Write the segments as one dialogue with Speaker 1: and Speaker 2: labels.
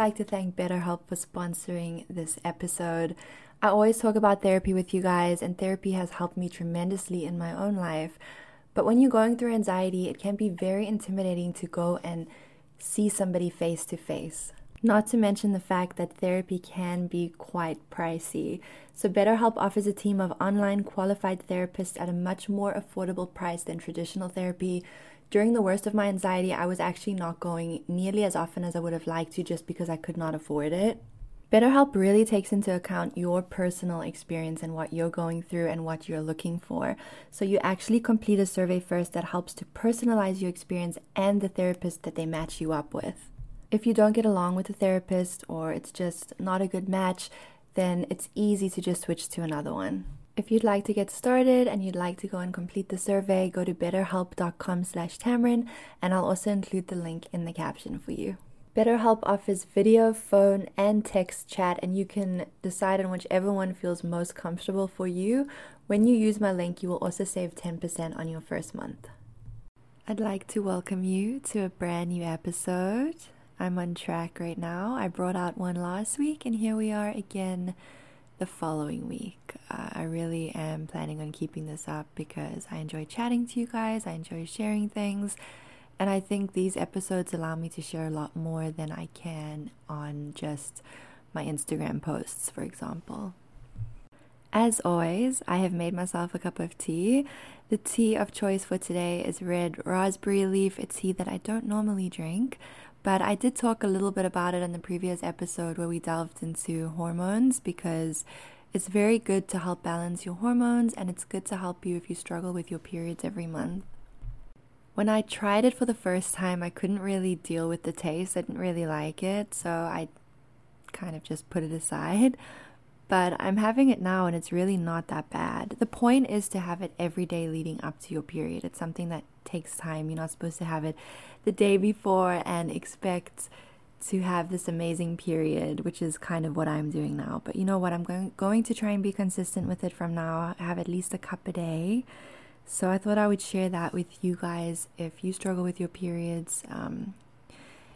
Speaker 1: like to thank BetterHelp for sponsoring this episode. I always talk about therapy with you guys, and therapy has helped me tremendously in my own life. But when you're going through anxiety, it can be very intimidating to go and see somebody face to face. Not to mention the fact that therapy can be quite pricey. So, BetterHelp offers a team of online qualified therapists at a much more affordable price than traditional therapy. During the worst of my anxiety, I was actually not going nearly as often as I would have liked to just because I could not afford it. BetterHelp really takes into account your personal experience and what you're going through and what you're looking for. So you actually complete a survey first that helps to personalize your experience and the therapist that they match you up with. If you don't get along with the therapist or it's just not a good match, then it's easy to just switch to another one. If you'd like to get started and you'd like to go and complete the survey, go to betterhelp.com slash and I'll also include the link in the caption for you. BetterHelp offers video, phone, and text chat, and you can decide on whichever one feels most comfortable for you. When you use my link, you will also save 10% on your first month. I'd like to welcome you to a brand new episode. I'm on track right now. I brought out one last week, and here we are again the following week. Uh, I really am planning on keeping this up because I enjoy chatting to you guys, I enjoy sharing things and I think these episodes allow me to share a lot more than I can on just my Instagram posts, for example. As always, I have made myself a cup of tea. The tea of choice for today is red raspberry leaf. It's tea that I don't normally drink, but I did talk a little bit about it in the previous episode where we delved into hormones because it's very good to help balance your hormones and it's good to help you if you struggle with your periods every month. When I tried it for the first time, I couldn't really deal with the taste. I didn't really like it, so I kind of just put it aside. But I'm having it now and it's really not that bad. The point is to have it every day leading up to your period. It's something that takes time. You're not supposed to have it the day before and expect to have this amazing period, which is kind of what I'm doing now. But you know what? I'm going going to try and be consistent with it from now. I have at least a cup a day so I thought I would share that with you guys if you struggle with your periods. Um,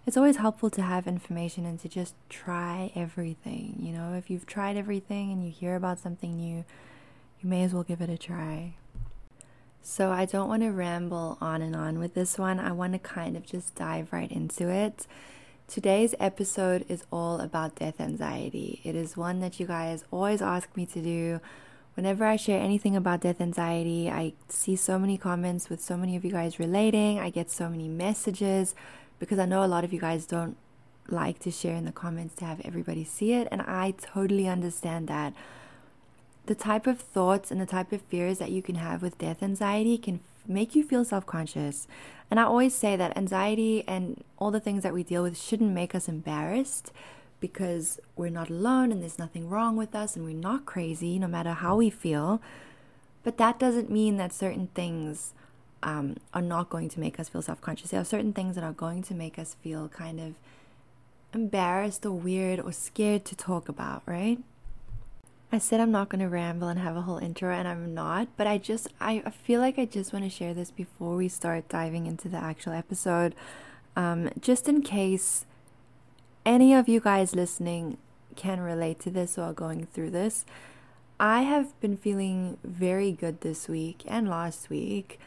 Speaker 1: it's always helpful to have information and to just try everything. You know, if you've tried everything and you hear about something new, you may as well give it a try. So I don't want to ramble on and on with this one. I want to kind of just dive right into it. Today's episode is all about death anxiety. It is one that you guys always ask me to do whenever I share anything about death anxiety, I see so many comments with so many of you guys relating. I get so many messages because I know a lot of you guys don't like to share in the comments to have everybody see it. And I totally understand that. The type of thoughts and the type of fears that you can have with death anxiety can make you feel self conscious. And I always say that anxiety and all the things that we deal with shouldn't make us embarrassed because we're not alone and there's nothing wrong with us and we're not crazy no matter how we feel. But that doesn't mean that certain things um, are not going to make us feel self conscious. There are certain things that are going to make us feel kind of embarrassed or weird or scared to talk about, right? I said I'm not going to ramble and have a whole intro, and I'm not, but I just, I, feel like I just want to share this before we start diving into the actual episode, um, just in case any of you guys listening can relate to this or are going through this, I have been feeling very good this week and last week,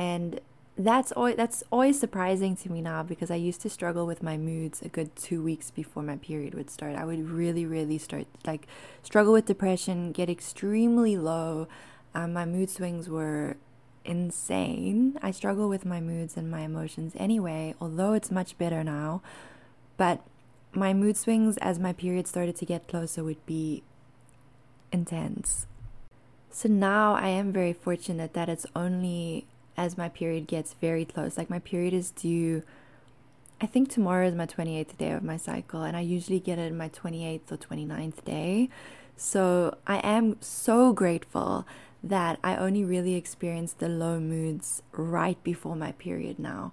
Speaker 1: and that's always that's always surprising to me now because I used to struggle with my moods a good two weeks before my period would start. I would really, really start like struggle with depression, get extremely low. Um, my mood swings were insane. I struggle with my moods and my emotions anyway, although it's much better now. But my mood swings as my period started to get closer would be intense. So now I am very fortunate that it's only as my period gets very close. Like my period is due, I think tomorrow is my 28th day of my cycle, and I usually get it in my 28th or 29th day. So I am so grateful that I only really experience the low moods right before my period now.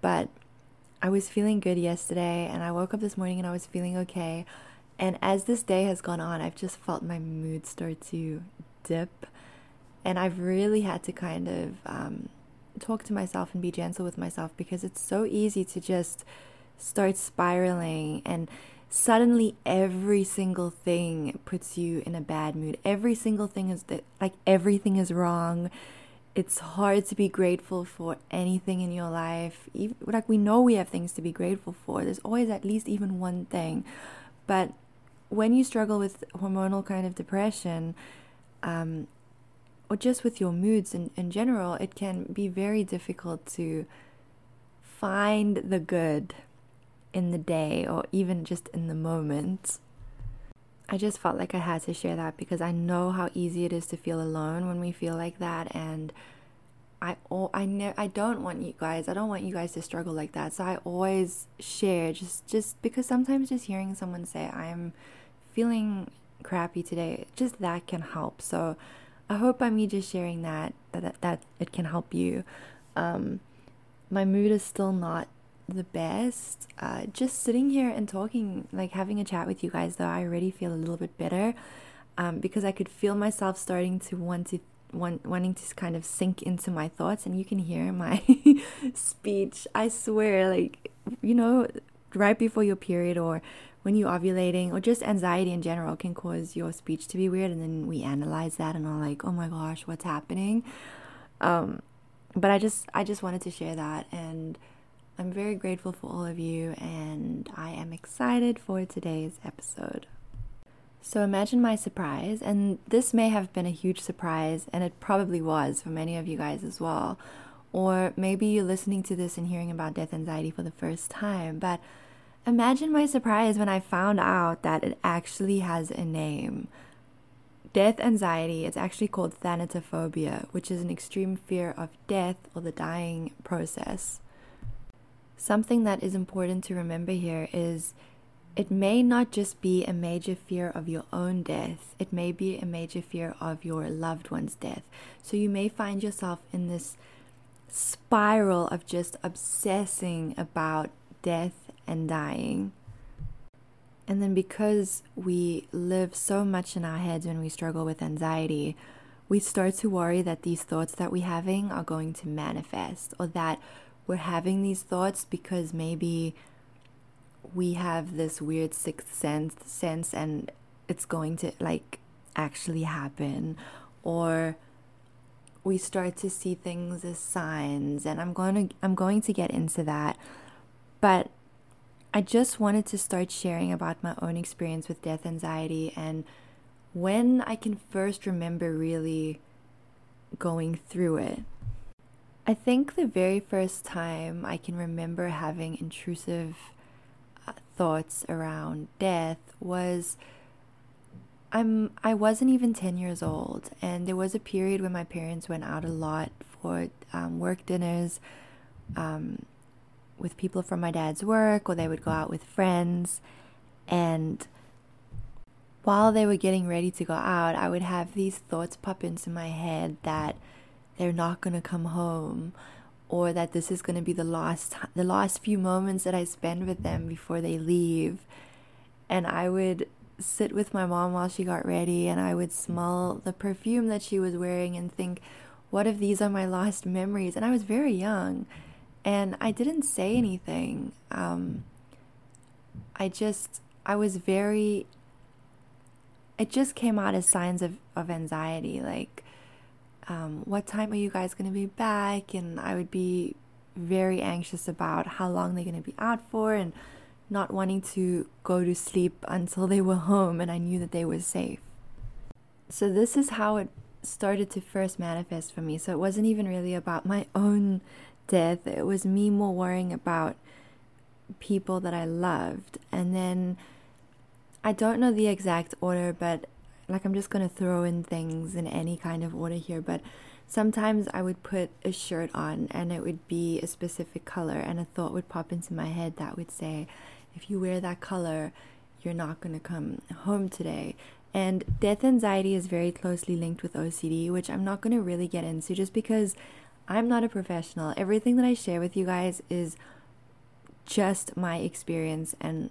Speaker 1: But I was feeling good yesterday and I woke up this morning and I was feeling okay. And as this day has gone on, I've just felt my mood start to dip. And I've really had to kind of um, talk to myself and be gentle with myself because it's so easy to just start spiraling and suddenly every single thing puts you in a bad mood. Every single thing is that like everything is wrong. It's hard to be grateful for anything in your life. Even, like we know we have things to be grateful for. There's always at least even one thing. But when you struggle with hormonal kind of depression, um, or just with your moods in, in general, it can be very difficult to find the good in the day or even just in the moment. I just felt like I had to share that because I know how easy it is to feel alone when we feel like that and I I ne- I don't want you guys I don't want you guys to struggle like that. So I always share just just because sometimes just hearing someone say I'm feeling crappy today, just that can help. So I hope by me just sharing that that that, that it can help you. Um, my mood is still not the best. Uh, just sitting here and talking, like having a chat with you guys, though, I already feel a little bit better um, because I could feel myself starting to want to want, wanting to kind of sink into my thoughts, and you can hear my speech. I swear, like you know, right before your period or when you're ovulating or just anxiety in general can cause your speech to be weird and then we analyze that and are like oh my gosh what's happening um, but i just i just wanted to share that and I'm very grateful for all of you, and I am excited for today's episode. So imagine my surprise, and this may have been a huge surprise, and it probably was for many of you guys as well. Or maybe you're listening to this and hearing about death anxiety for the first time, but imagine my surprise when I found out that it actually has a name. Death anxiety is actually called thanatophobia, which is an extreme fear of death or the dying process. Something that is important to remember here is it may not just be a major fear of your own death, it may be a major fear of your loved one's death. So you may find yourself in this spiral of just obsessing about death and dying. And then because we live so much in our heads when we struggle with anxiety, we start to worry that these thoughts that we're having are going to manifest or that we're having these thoughts because maybe we have this weird sixth sense sense and it's going to like actually happen or we start to see things as signs and I'm going to I'm going to get into that but I just wanted to start sharing about my own experience with death anxiety and when I can first remember really going through it. I think the very first time I can remember having intrusive uh, thoughts around death was I'm I wasn't even 10 years old and there was a period when my parents went out a lot for um, work dinners um, with people from my dad's work or they would go out with friends. And while they were getting ready to go out I would have these thoughts pop into my head that they're not going to come home or that this is going to be the last the last few moments that I spend with them before they leave. And I would sit with my mom while she got ready and I would smell the perfume that she was wearing and think what if these are my last memories? And I was very young and I didn't say anything um, I just I was very it just came out as signs of, of anxiety like um, what time are you guys going to be back? And I would be very anxious about how long they're going to be out for and not wanting to go to sleep until they were home and I knew that they were safe. So, this is how it started to first manifest for me. So, it wasn't even really about my own death, it was me more worrying about people that I loved. And then I don't know the exact order, but like I'm just going to throw in things in any kind of order here, but sometimes I would put a shirt on and it would be a specific color, and a thought would pop into my head that would say, if you wear that color, you're not going to come home today. And death anxiety is very closely linked with OCD, which I'm not going to really get into just because I'm not a professional. Everything that I share with you guys is just my experience and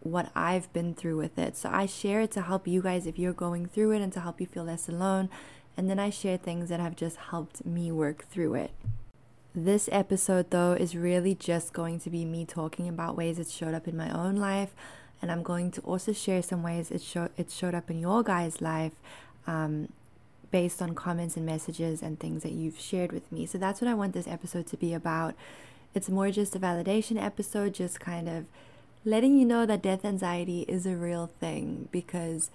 Speaker 1: what I've been through with it. So I share it to help you guys if you're going through it and to help you feel less alone. And then I share things that have just helped me work through it. This episode, though, is really just going to be me talking about ways it showed up in my own life, and I'm going to also share some ways it, show, it showed up in your guys' life um, based on comments and messages and things that you've shared with me. So that's what I want this episode to be about. It's more just a validation episode, just kind of letting you know that death anxiety is a real thing because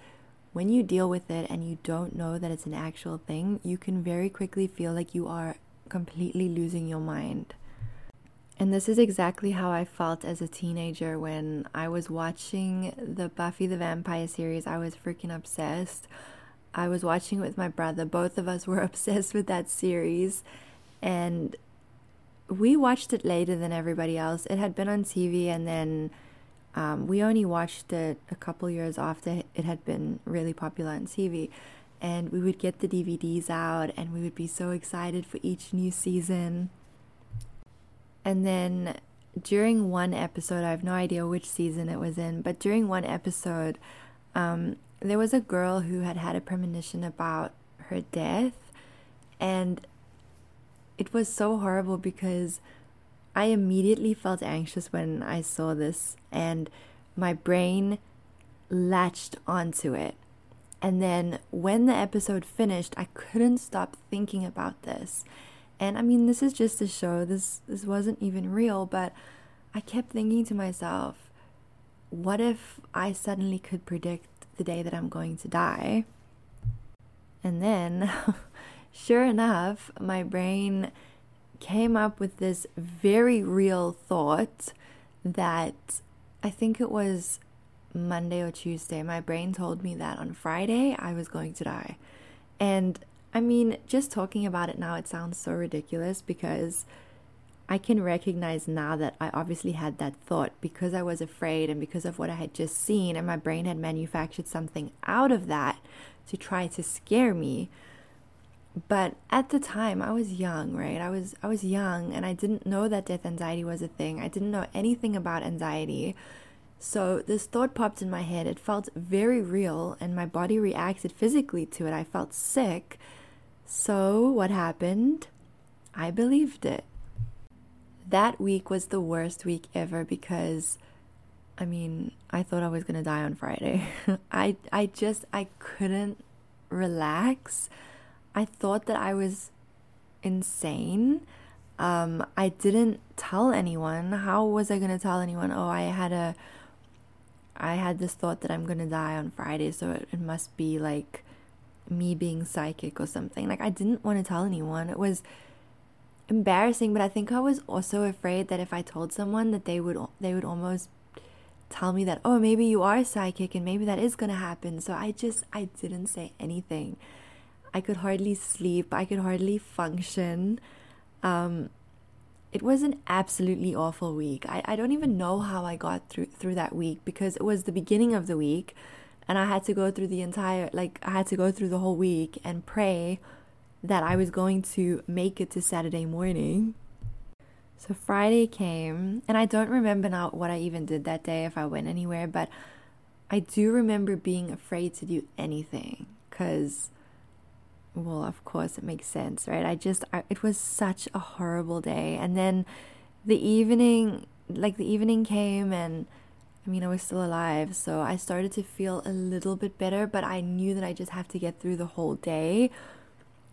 Speaker 1: when you deal with it and you don't know that it's an actual thing, you can very quickly feel like you are completely losing your mind. And this is exactly how I felt as a teenager when I was watching the Buffy the Vampire series. I was freaking obsessed. I was watching it with my brother. Both of us were obsessed with that series. And we watched it later than everybody else. It had been on TV and then um, we only watched it a couple years after it had been really popular on TV. And we would get the DVDs out and we would be so excited for each new season. And then during one episode, I have no idea which season it was in, but during one episode, um, there was a girl who had had a premonition about her death. And it was so horrible because I immediately felt anxious when I saw this, and my brain latched onto it. And then when the episode finished, I couldn't stop thinking about this. And I mean, this is just a show. This this wasn't even real, but I kept thinking to myself, what if I suddenly could predict the day that I'm going to die? And then sure enough, my brain came up with this very real thought that I think it was Monday or Tuesday. My brain told me that on Friday I was going to die. And I mean, just talking about it now, it sounds so ridiculous because I can recognize now that I obviously had that thought because I was afraid and because of what I had just seen, and my brain had manufactured something out of that to try to scare me. But at the time i was young right? I was i was young and i didn't know that death anxiety was a thing. I didn't know anything about anxiety. So this thought popped in my head. It felt very real and my body reacted physically to it. I felt sick. So what happened? I believed it that week was the worst week ever because i mean i thought i was going to die on friday i i just i couldn't relax I thought that I was insane. Um, I didn't tell anyone. How was I gonna tell anyone? Oh, I had a, I had this thought that I'm gonna die on Friday, so it, it must be like me being psychic or something. Like I didn't want to tell anyone. It was embarrassing, but I think I was also afraid that if I told someone that they would they would almost tell me that oh maybe you are psychic and maybe that is gonna happen. So I just I didn't say anything. I could hardly sleep. I could hardly function. Um, it was an absolutely awful week. I, I don't even know how I got through through that week because it was the beginning of the week and I had to go through the entire like I had to go through the whole week and pray that I was going to make it to Saturday morning. So Friday came and I don't remember now what I even did that day if I went anywhere, but I do remember being afraid to do anything cuz well, of course, it makes sense, right? I just, I, it was such a horrible day. And then the evening, like the evening came, and I mean, I was still alive. So I started to feel a little bit better, but I knew that I just have to get through the whole day.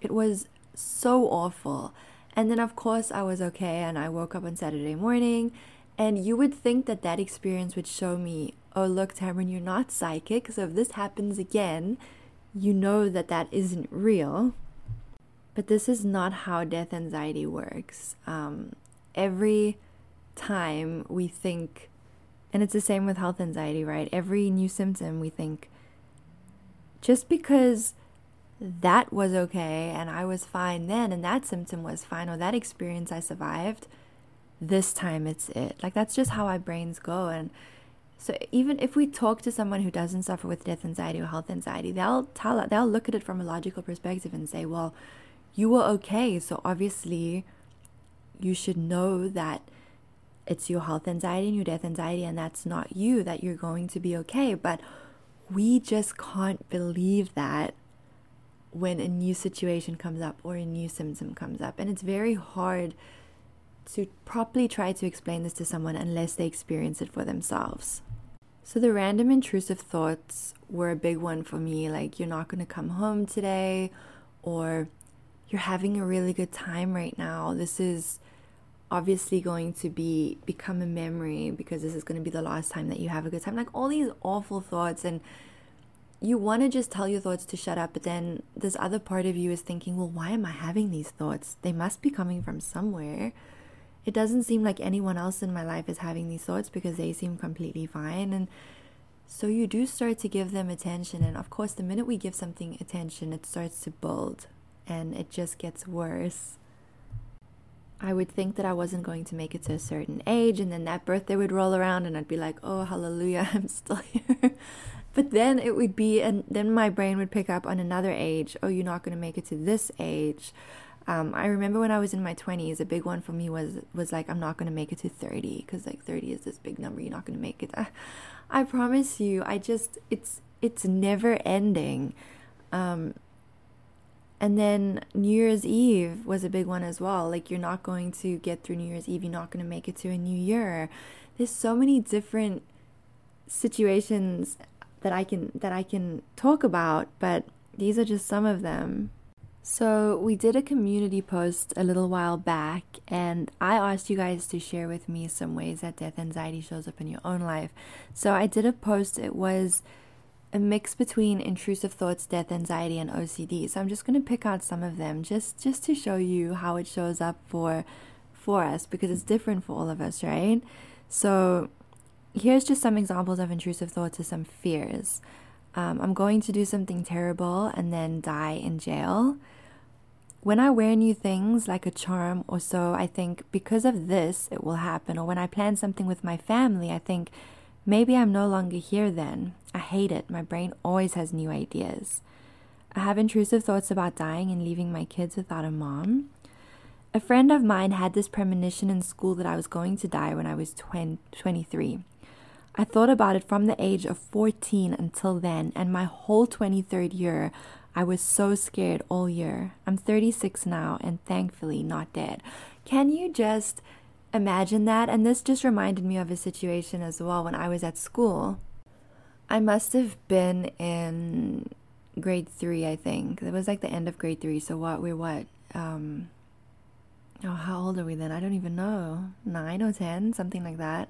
Speaker 1: It was so awful. And then, of course, I was okay, and I woke up on Saturday morning. And you would think that that experience would show me, oh, look, Tamron, you're not psychic. So if this happens again, you know that that isn't real. But this is not how death anxiety works. Um, every time we think, and it's the same with health anxiety, right? Every new symptom, we think, just because that was okay and I was fine then, and that symptom was fine, or that experience I survived, this time it's it. Like, that's just how our brains go. And so even if we talk to someone who doesn't suffer with death anxiety or health anxiety, they'll tell they'll look at it from a logical perspective and say, "Well, you were okay, so obviously you should know that it's your health anxiety and your death anxiety and that's not you that you're going to be okay." But we just can't believe that when a new situation comes up or a new symptom comes up. And it's very hard to properly try to explain this to someone unless they experience it for themselves. So the random intrusive thoughts were a big one for me, like you're not going to come home today or you're having a really good time right now. This is obviously going to be become a memory because this is going to be the last time that you have a good time. Like all these awful thoughts and you want to just tell your thoughts to shut up, but then this other part of you is thinking, well, why am I having these thoughts? They must be coming from somewhere. It doesn't seem like anyone else in my life is having these thoughts because they seem completely fine. And so you do start to give them attention. And of course, the minute we give something attention, it starts to build and it just gets worse. I would think that I wasn't going to make it to a certain age, and then that birthday would roll around, and I'd be like, oh, hallelujah, I'm still here. But then it would be, and then my brain would pick up on another age. Oh, you're not going to make it to this age. Um, I remember when I was in my 20s, a big one for me was was like I'm not going to make it to 30 because like 30 is this big number. You're not going to make it. I, promise you. I just it's it's never ending. Um, and then New Year's Eve was a big one as well. Like you're not going to get through New Year's Eve. You're not going to make it to a new year. There's so many different situations that I can that I can talk about, but these are just some of them. So, we did a community post a little while back, and I asked you guys to share with me some ways that death anxiety shows up in your own life. So, I did a post, it was a mix between intrusive thoughts, death anxiety, and OCD. So, I'm just going to pick out some of them just, just to show you how it shows up for, for us because it's different for all of us, right? So, here's just some examples of intrusive thoughts or some fears. Um, I'm going to do something terrible and then die in jail. When I wear new things like a charm or so, I think because of this, it will happen. Or when I plan something with my family, I think maybe I'm no longer here then. I hate it. My brain always has new ideas. I have intrusive thoughts about dying and leaving my kids without a mom. A friend of mine had this premonition in school that I was going to die when I was 20, 23. I thought about it from the age of 14 until then, and my whole 23rd year, I was so scared all year. I'm 36 now and thankfully not dead. Can you just imagine that? And this just reminded me of a situation as well when I was at school. I must have been in grade three, I think. It was like the end of grade three. So what? We're what? Um, oh, how old are we then? I don't even know. Nine or ten, something like that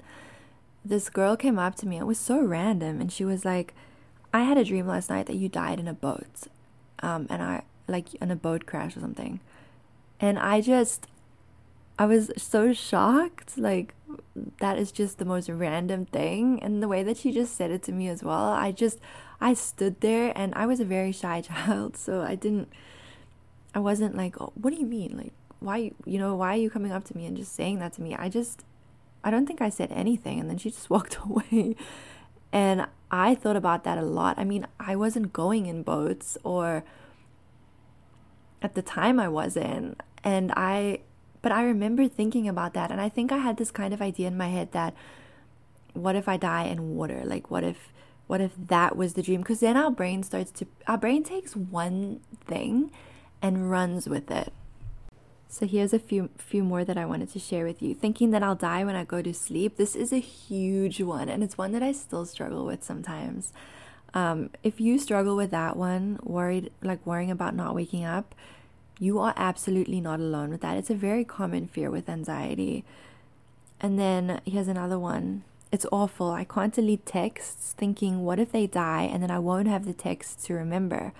Speaker 1: this girl came up to me. It was so random, and she was like, "I had a dream last night that you died in a boat, um, and I like in a boat crash or something." And I just, I was so shocked. Like, that is just the most random thing, and the way that she just said it to me as well. I just, I stood there, and I was a very shy child, so I didn't, I wasn't like, oh, "What do you mean?" Like, why, you know, why are you coming up to me and just saying that to me? I just I don't think I said anything. And then she just walked away. And I thought about that a lot. I mean, I wasn't going in boats, or at the time I wasn't. And I, but I remember thinking about that. And I think I had this kind of idea in my head that what if I die in water? Like, what if, what if that was the dream? Because then our brain starts to, our brain takes one thing and runs with it. So here's a few few more that I wanted to share with you. Thinking that I'll die when I go to sleep. This is a huge one, and it's one that I still struggle with sometimes. Um, if you struggle with that one, worried like worrying about not waking up, you are absolutely not alone with that. It's a very common fear with anxiety. And then here's another one. It's awful. I can't delete texts thinking, what if they die and then I won't have the text to remember?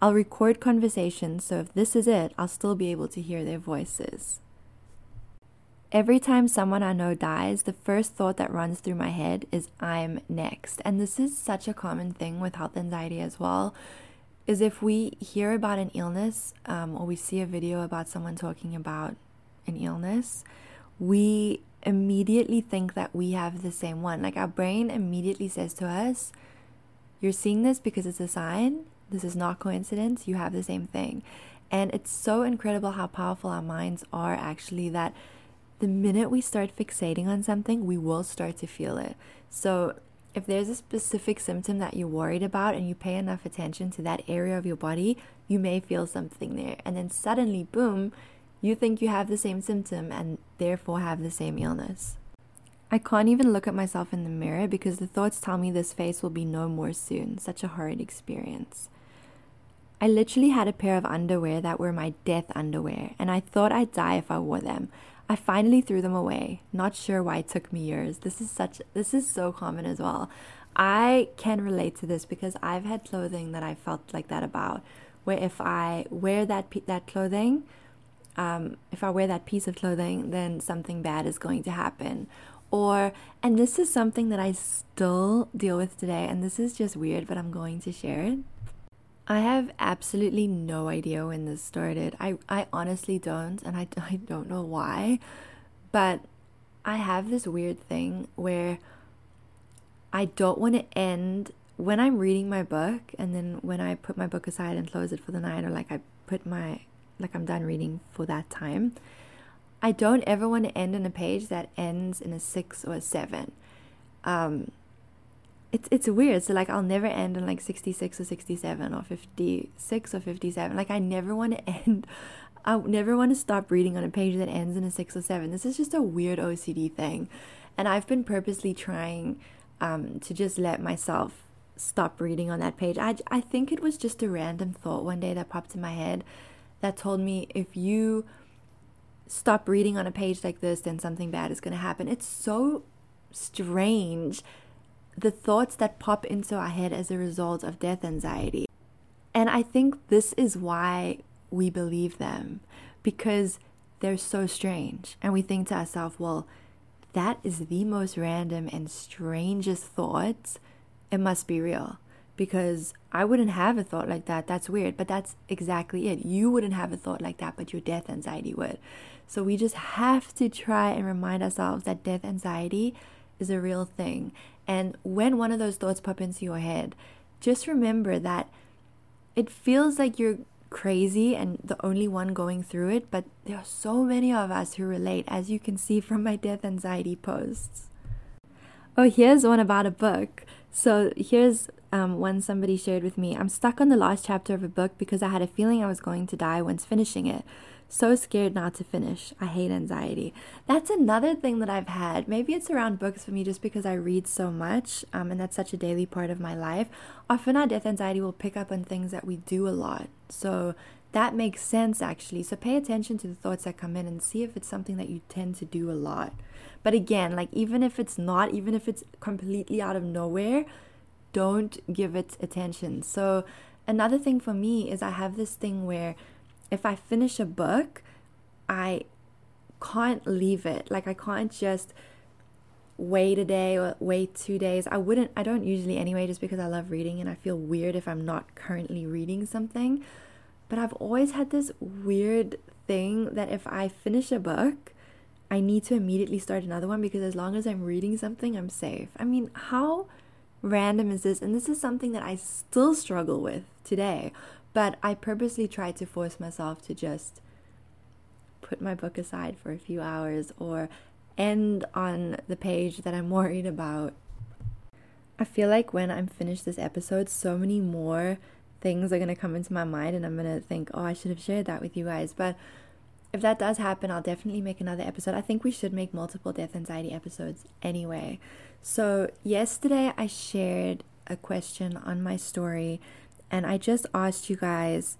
Speaker 1: I'll record conversations, so if this is it, I'll still be able to hear their voices. Every time someone I know dies, the first thought that runs through my head is I'm next. And this is such a common thing with health anxiety as well. Is if we hear about an illness um, or we see a video about someone talking about an illness, we immediately think that we have the same one. Like our brain immediately says to us, You're seeing this because it's a sign, this is not coincidence. You have the same thing. And it's so incredible how powerful our minds are actually that the minute we start fixating on something, we will start to feel it. So, if there's a specific symptom that you're worried about and you pay enough attention to that area of your body, you may feel something there. And then suddenly, boom, You think you have the same symptom and therefore have the same illness. I can't even look at myself in the mirror because the thoughts tell me this face will be no more soon. Such a horrid experience. I literally had a pair of underwear that were my death underwear, and I thought I'd die if I wore them. I finally threw them away. Not sure why it took me years. This is such this is so common as well. I can relate to this because I've had clothing that I felt like that about, where if I wear that that clothing, um, if I wear that piece of clothing, then something bad is going to happen. Or, and this is something that I still deal with today, and this is just weird, but I'm going to share it. I have absolutely no idea when this started. I, I honestly don't, and I, I don't know why, but I have this weird thing where I don't want to end when I'm reading my book and then when I put my book aside and close it for the night, or like I put my like I'm done reading for that time. I don't ever want to end on a page that ends in a six or a seven. Um, it's it's weird. So like I'll never end on like sixty six or sixty seven or fifty six or fifty seven. Like I never want to end. I never want to stop reading on a page that ends in a six or seven. This is just a weird OCD thing, and I've been purposely trying um, to just let myself stop reading on that page. I I think it was just a random thought one day that popped in my head that told me if you stop reading on a page like this, then something bad is going to happen. It's so strange the thoughts that pop into our head as a result of death anxiety. And I think this is why we believe them because they're so strange. And we think to ourselves, well, that is the most random and strangest thoughts. It must be real because I wouldn't have a thought like that. That's weird, but that's exactly it. You wouldn't have a thought like that, but your death anxiety would. So we just have to try and remind ourselves that death anxiety is a real thing. And when one of those thoughts pop into your head, just remember that it feels like you're crazy and the only one going through it, but there are so many of us who relate, as you can see from my death anxiety posts. Oh, here's one about a book. So here's um, one somebody shared with me. I'm stuck on the last chapter of a book because I had a feeling I was going to die once finishing it. So scared not to finish. I hate anxiety. That's another thing that I've had. Maybe it's around books for me just because I read so much um, and that's such a daily part of my life. Often our death anxiety will pick up on things that we do a lot. So that makes sense actually. So pay attention to the thoughts that come in and see if it's something that you tend to do a lot. But again, like even if it's not, even if it's completely out of nowhere, don't give it attention. So, another thing for me is I have this thing where if I finish a book, I can't leave it. Like, I can't just wait a day or wait two days. I wouldn't, I don't usually anyway, just because I love reading and I feel weird if I'm not currently reading something. But I've always had this weird thing that if I finish a book, I need to immediately start another one because as long as I'm reading something, I'm safe. I mean, how random is this? And this is something that I still struggle with today. But I purposely try to force myself to just put my book aside for a few hours or end on the page that I'm worried about. I feel like when I'm finished this episode, so many more things are going to come into my mind, and I'm going to think, oh, I should have shared that with you guys. But if that does happen, I'll definitely make another episode. I think we should make multiple death anxiety episodes anyway. So, yesterday I shared a question on my story, and I just asked you guys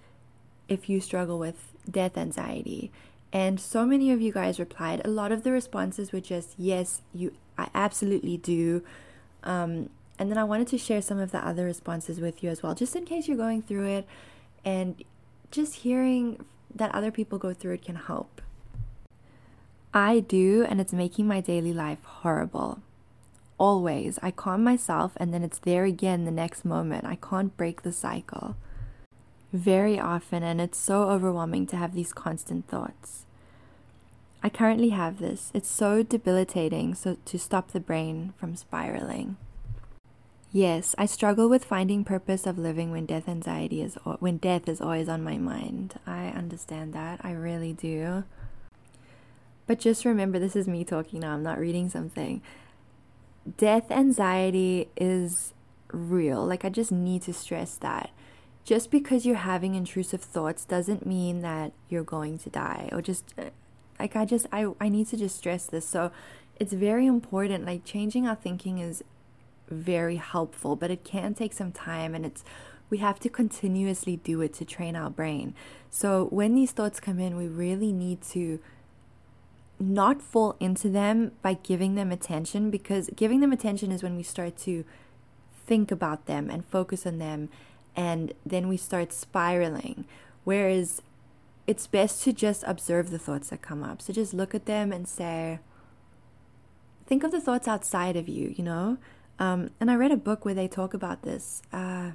Speaker 1: if you struggle with death anxiety. And so many of you guys replied. A lot of the responses were just, yes, you, I absolutely do. Um, and then I wanted to share some of the other responses with you as well, just in case you're going through it and just hearing that other people go through it can help. I do, and it's making my daily life horrible. Always. I calm myself, and then it's there again the next moment. I can't break the cycle. Very often, and it's so overwhelming to have these constant thoughts. I currently have this. It's so debilitating so to stop the brain from spiraling. Yes, I struggle with finding purpose of living when death anxiety is when death is always on my mind. I understand that. I really do. But just remember this is me talking now. I'm not reading something. Death anxiety is real. Like I just need to stress that. just because you're having intrusive thoughts doesn't mean that you're going to die or just uh, like I just I I need to just stress this. So it's very important like changing our thinking is very helpful, but it can take some time and it's we have to continuously do it to train our brain. So when these thoughts come in, we really need to not fall into them by giving them attention because giving them attention is when we start to think about them and focus on them and then we start spiraling. Whereas it's best to just observe the thoughts that come up. So just look at them and say, think of the thoughts outside of you, you know? Um, and I read a book where they talk about this. Uh,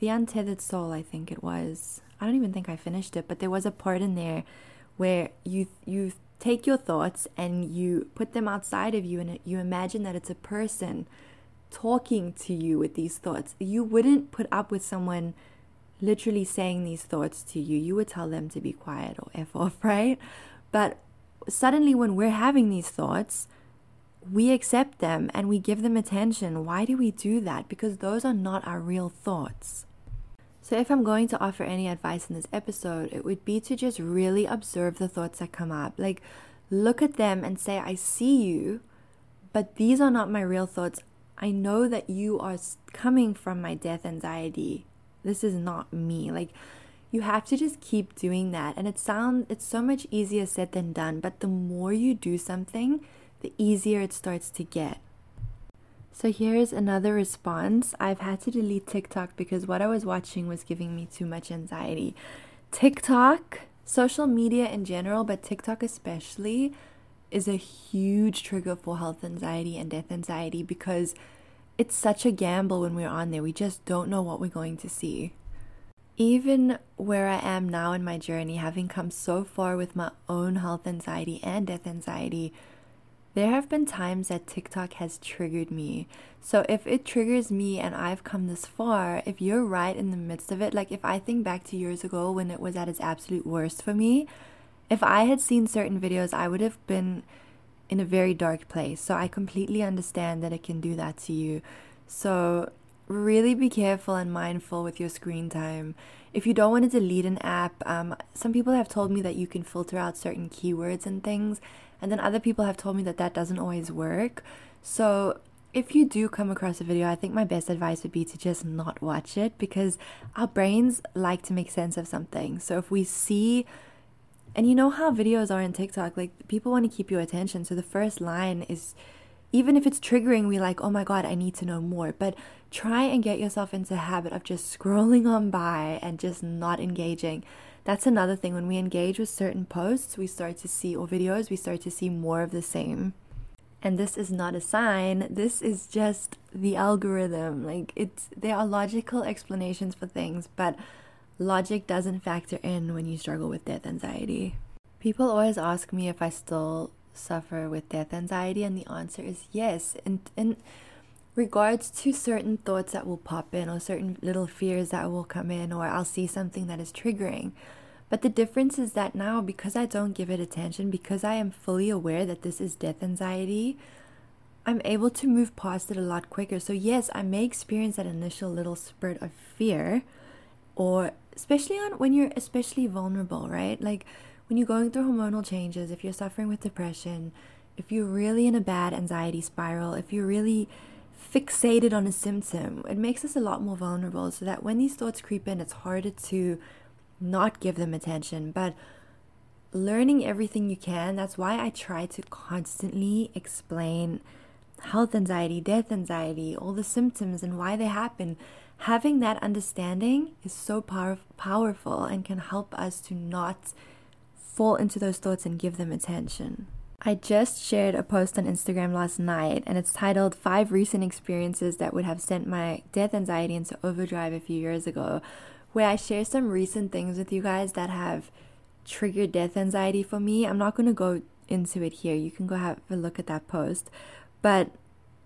Speaker 1: the Untethered Soul, I think it was. I don't even think I finished it, but there was a part in there where you you take your thoughts and you put them outside of you and you imagine that it's a person talking to you with these thoughts. You wouldn't put up with someone literally saying these thoughts to you. You would tell them to be quiet or F off, right? But suddenly, when we're having these thoughts, we accept them and we give them attention. Why do we do that? Because those are not our real thoughts. So, if I'm going to offer any advice in this episode, it would be to just really observe the thoughts that come up. Like, look at them and say, I see you, but these are not my real thoughts. I know that you are coming from my death anxiety. This is not me. Like, you have to just keep doing that. And it sounds, it's so much easier said than done, but the more you do something, the easier it starts to get. So here's another response. I've had to delete TikTok because what I was watching was giving me too much anxiety. TikTok, social media in general, but TikTok especially, is a huge trigger for health anxiety and death anxiety because it's such a gamble when we're on there. We just don't know what we're going to see. Even where I am now in my journey, having come so far with my own health anxiety and death anxiety, there have been times that TikTok has triggered me. So if it triggers me and I've come this far, if you're right in the midst of it, like if I think back to years ago when it was at its absolute worst for me, if I had seen certain videos, I would have been in a very dark place. So I completely understand that it can do that to you. So really be careful and mindful with your screen time. If you don't want to delete an app, um, some people have told me that you can filter out certain keywords and things. And then other people have told me that that doesn't always work. So if you do come across a video, I think my best advice would be to just not watch it because our brains like to make sense of something. So if we see, and you know how videos are in TikTok, like people want to keep your attention. So the first line is, even if it's triggering, we like, oh my God, I need to know more. But try and get yourself into a habit of just scrolling on by and just not engaging that's another thing. When we engage with certain posts, we start to see, or videos, we start to see more of the same. And this is not a sign, this is just the algorithm. Like, it's, there are logical explanations for things, but logic doesn't factor in when you struggle with death anxiety. People always ask me if I still suffer with death anxiety, and the answer is yes. And, and regards to certain thoughts that will pop in or certain little fears that will come in or I'll see something that is triggering. But the difference is that now, because I don't give it attention, because I am fully aware that this is death anxiety, I'm able to move past it a lot quicker. So, yes, I may experience that initial little spurt of fear, or especially on when you're especially vulnerable, right? Like when you're going through hormonal changes, if you're suffering with depression, if you're really in a bad anxiety spiral, if you're really fixated on a symptom, it makes us a lot more vulnerable so that when these thoughts creep in, it's harder to not give them attention, but learning everything you can. That's why I try to constantly explain health anxiety, death anxiety, all the symptoms and why they happen. Having that understanding is so power- powerful and can help us to not fall into those thoughts and give them attention. I just shared a post on Instagram last night and it's titled Five Recent Experiences That Would Have Sent My Death Anxiety into Overdrive a few years ago, where I share some recent things with you guys that have triggered death anxiety for me. I'm not going to go into it here. You can go have a look at that post. But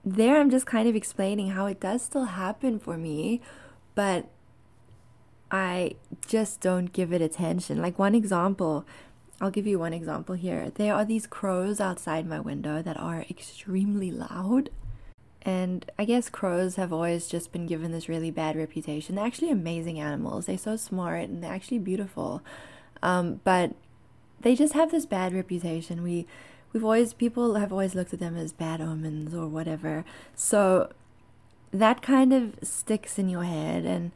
Speaker 1: there I'm just kind of explaining how it does still happen for me, but I just don't give it attention. Like one example, I'll give you one example here. There are these crows outside my window that are extremely loud. And I guess crows have always just been given this really bad reputation. They're actually amazing animals. They're so smart and they're actually beautiful. Um, but they just have this bad reputation. We we've always people have always looked at them as bad omens or whatever. So that kind of sticks in your head and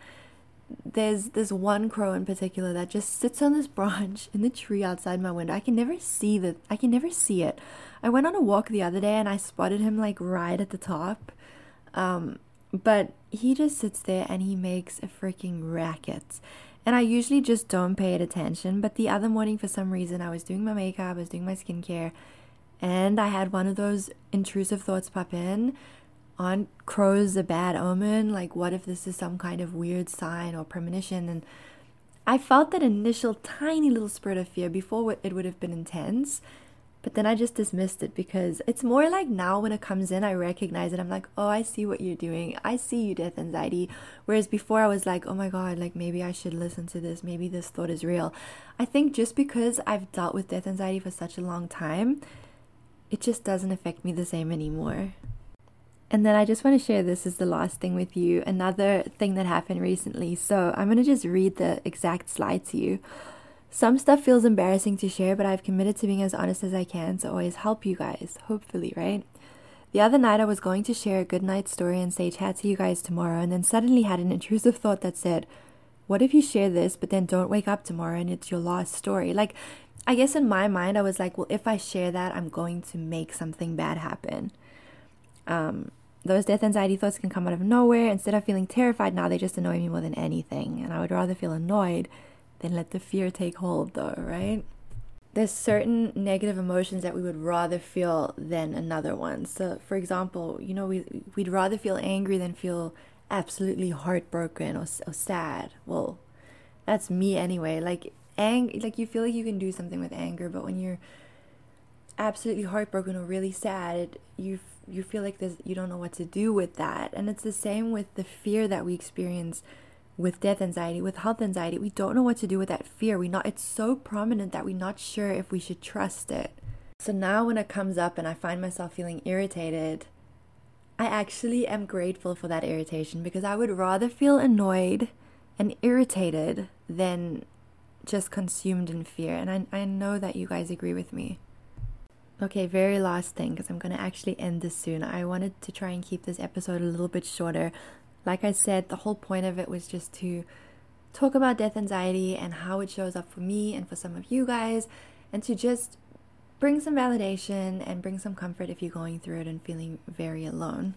Speaker 1: there's this one crow in particular that just sits on this branch in the tree outside my window. I can never see the I can never see it. I went on a walk the other day and I spotted him like right at the top. Um, but he just sits there and he makes a freaking racket. And I usually just don't pay it attention, but the other morning for some reason I was doing my makeup, I was doing my skincare, and I had one of those intrusive thoughts pop in aren't crows a bad omen? Like, what if this is some kind of weird sign or premonition? And I felt that initial tiny little spurt of fear before it would have been intense, but then I just dismissed it because it's more like now when it comes in, I recognize it. I'm like, oh, I see what you're doing. I see you, death anxiety. Whereas before, I was like, oh my God, like maybe I should listen to this. Maybe this thought is real. I think just because I've dealt with death anxiety for such a long time, it just doesn't affect me the same anymore. And then I just want to share this as the last thing with you. Another thing that happened recently. So I'm going to just read the exact slide to you. Some stuff feels embarrassing to share, but I've committed to being as honest as I can to always help you guys, hopefully, right? The other night I was going to share a good night story and say chat to you guys tomorrow, and then suddenly had an intrusive thought that said, What if you share this, but then don't wake up tomorrow and it's your last story? Like, I guess in my mind, I was like, Well, if I share that, I'm going to make something bad happen. Um, those death anxiety thoughts can come out of nowhere. Instead of feeling terrified now, they just annoy me more than anything. And I would rather feel annoyed than let the fear take hold, though, right? There's certain negative emotions that we would rather feel than another one. So, for example, you know, we, we'd rather feel angry than feel absolutely heartbroken or, or sad. Well, that's me anyway. Like, ang- like you feel like you can do something with anger, but when you're absolutely heartbroken or really sad, you you feel like this you don't know what to do with that. And it's the same with the fear that we experience with death anxiety with health anxiety. We don't know what to do with that fear. We not it's so prominent that we're not sure if we should trust it. So now when it comes up and i find myself feeling irritated i actually am grateful for that irritation because i would rather feel annoyed and irritated than just consumed in fear. And i, I know that you guys agree with me Okay, very last thing because I'm going to actually end this soon. I wanted to try and keep this episode a little bit shorter. Like I said, the whole point of it was just to talk about death anxiety and how it shows up for me and for some of you guys, and to just bring some validation and bring some comfort if you're going through it and feeling very alone.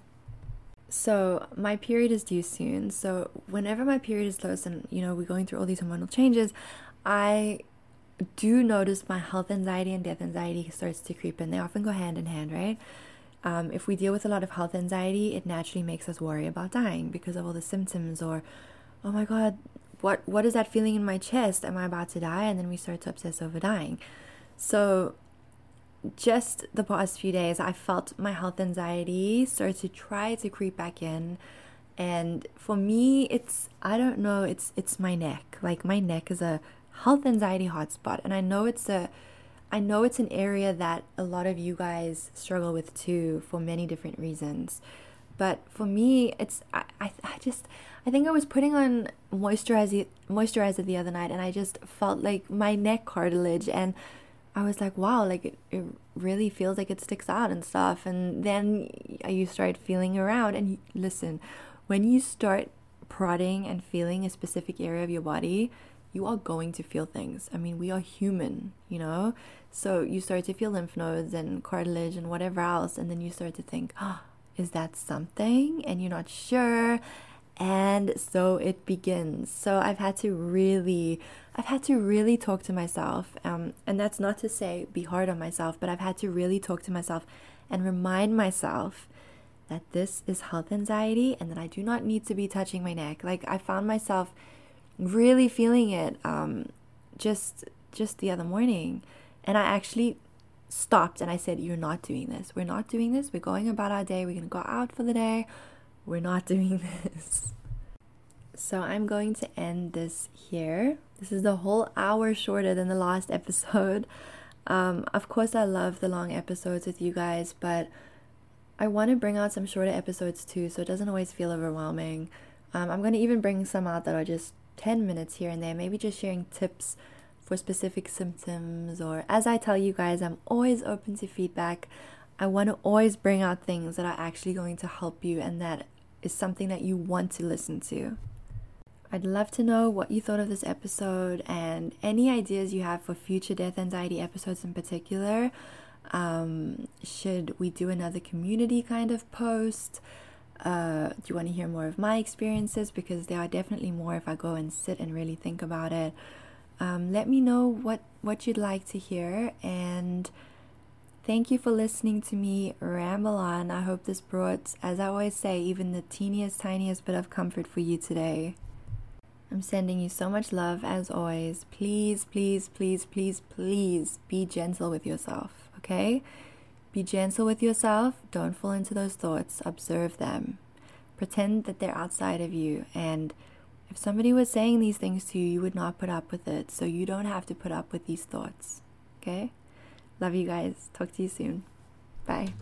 Speaker 1: So, my period is due soon. So, whenever my period is close and you know, we're going through all these hormonal changes, I do notice my health anxiety and death anxiety starts to creep in. They often go hand in hand, right? Um, if we deal with a lot of health anxiety, it naturally makes us worry about dying because of all the symptoms or, oh my God, what what is that feeling in my chest? Am I about to die? And then we start to obsess over dying. So just the past few days, I felt my health anxiety start to try to creep back in. And for me, it's I don't know, it's it's my neck. Like my neck is a health anxiety hotspot and i know it's a i know it's an area that a lot of you guys struggle with too for many different reasons but for me it's i i, I just i think i was putting on moisturizer moisturizer the other night and i just felt like my neck cartilage and I was like, wow, like it, it really feels like it sticks out and stuff. And then you start feeling around. And listen, when you start prodding and feeling a specific area of your body, you are going to feel things. I mean, we are human, you know? So you start to feel lymph nodes and cartilage and whatever else, and then you start to think, oh, is that something? And you're not sure. And so it begins. So I've had to really, I've had to really talk to myself. Um, and that's not to say be hard on myself, but I've had to really talk to myself and remind myself that this is health anxiety and that I do not need to be touching my neck. Like I found myself really feeling it um, just just the other morning. And i actually stopped and i said you're not doing this. We're not doing this. We're going about our day. We're to go out for the day. We're not doing this. So i'm going to end this here. This is the whole hour shorter than the last episode. Um, of course i love the long episodes with you guys but I want to bring out some shorter episodes too, so it doesn't always feel overwhelming. Um, I'm going to even bring some out that are just 10 minutes here and there, maybe just sharing tips for specific symptoms. Or as I tell you guys, I'm always open to feedback. I want to always bring out things that are actually going to help you and that is something that you want to listen to. I'd love to know what you thought of this episode and any ideas you have for future death anxiety episodes in particular. Um, should we do another community kind of post? Uh, do you want to hear more of my experiences? Because there are definitely more if I go and sit and really think about it. Um, let me know what, what you'd like to hear. And thank you for listening to me ramble on. I hope this brought, as I always say, even the teeniest, tiniest bit of comfort for you today. I'm sending you so much love as always. Please, please, please, please, please be gentle with yourself, okay? Be gentle with yourself. Don't fall into those thoughts. Observe them. Pretend that they're outside of you. And if somebody was saying these things to you, you would not put up with it. So you don't have to put up with these thoughts. Okay? Love you guys. Talk to you soon. Bye.